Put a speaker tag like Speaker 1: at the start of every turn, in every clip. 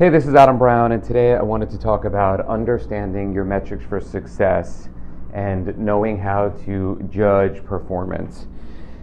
Speaker 1: Hey, this is Adam Brown, and today I wanted to talk about understanding your metrics for success and knowing how to judge performance.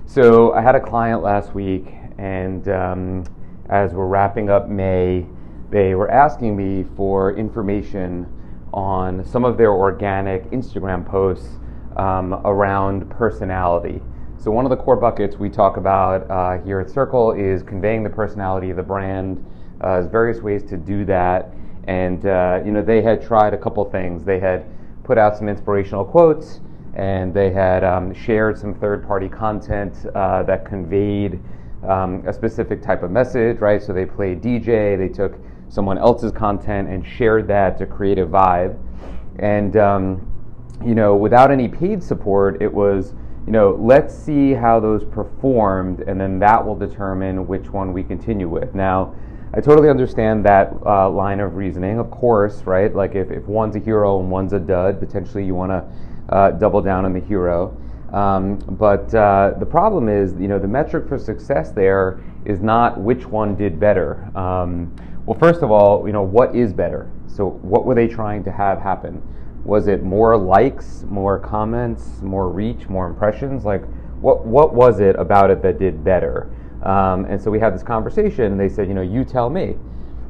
Speaker 1: So, I had a client last week, and um, as we're wrapping up May, they were asking me for information on some of their organic Instagram posts um, around personality. So, one of the core buckets we talk about uh, here at Circle is conveying the personality of the brand uh, there's various ways to do that, and uh, you know they had tried a couple things. They had put out some inspirational quotes, and they had um, shared some third-party content uh, that conveyed um, a specific type of message, right? So they played DJ, they took someone else's content and shared that to create a vibe, and um, you know without any paid support, it was you know, let's see how those performed, and then that will determine which one we continue with. Now, I totally understand that uh, line of reasoning, of course, right? Like if, if one's a hero and one's a dud, potentially you want to uh, double down on the hero. Um, but uh, the problem is, you know, the metric for success there is not which one did better. Um, well, first of all, you know, what is better? So, what were they trying to have happen? Was it more likes, more comments, more reach, more impressions? Like, what what was it about it that did better? Um, and so we had this conversation, and they said, you know, you tell me.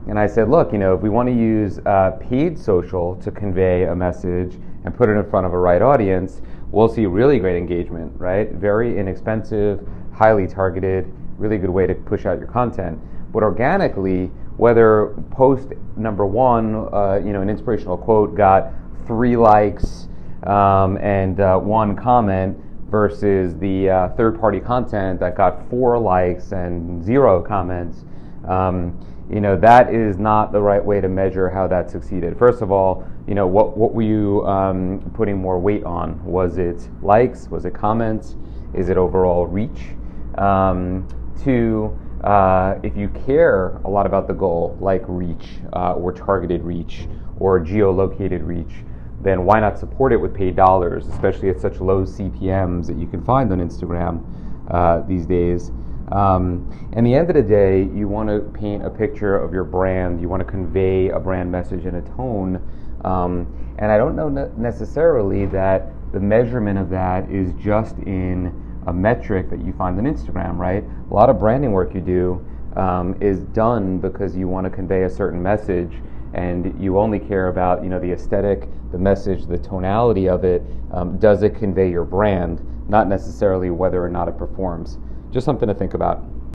Speaker 1: And I said, look, you know, if we want to use uh, paid social to convey a message and put it in front of a right audience, we'll see really great engagement, right? Very inexpensive, highly targeted, really good way to push out your content. But organically, whether post number one, uh, you know, an inspirational quote got three likes um, and uh, one comment, versus the uh, third party content that got four likes and zero comments, um, you know, that is not the right way to measure how that succeeded. First of all, you know, what, what were you um, putting more weight on? Was it likes? Was it comments? Is it overall reach? Um, two, uh, if you care a lot about the goal, like reach uh, or targeted reach or geolocated reach, then why not support it with paid dollars, especially at such low CPMs that you can find on Instagram uh, these days? Um, and the end of the day, you want to paint a picture of your brand. You want to convey a brand message and a tone. Um, and I don't know necessarily that the measurement of that is just in a metric that you find on Instagram, right? A lot of branding work you do um, is done because you want to convey a certain message and you only care about you know the aesthetic, the message, the tonality of it. Um, does it convey your brand? Not necessarily whether or not it performs. Just something to think about.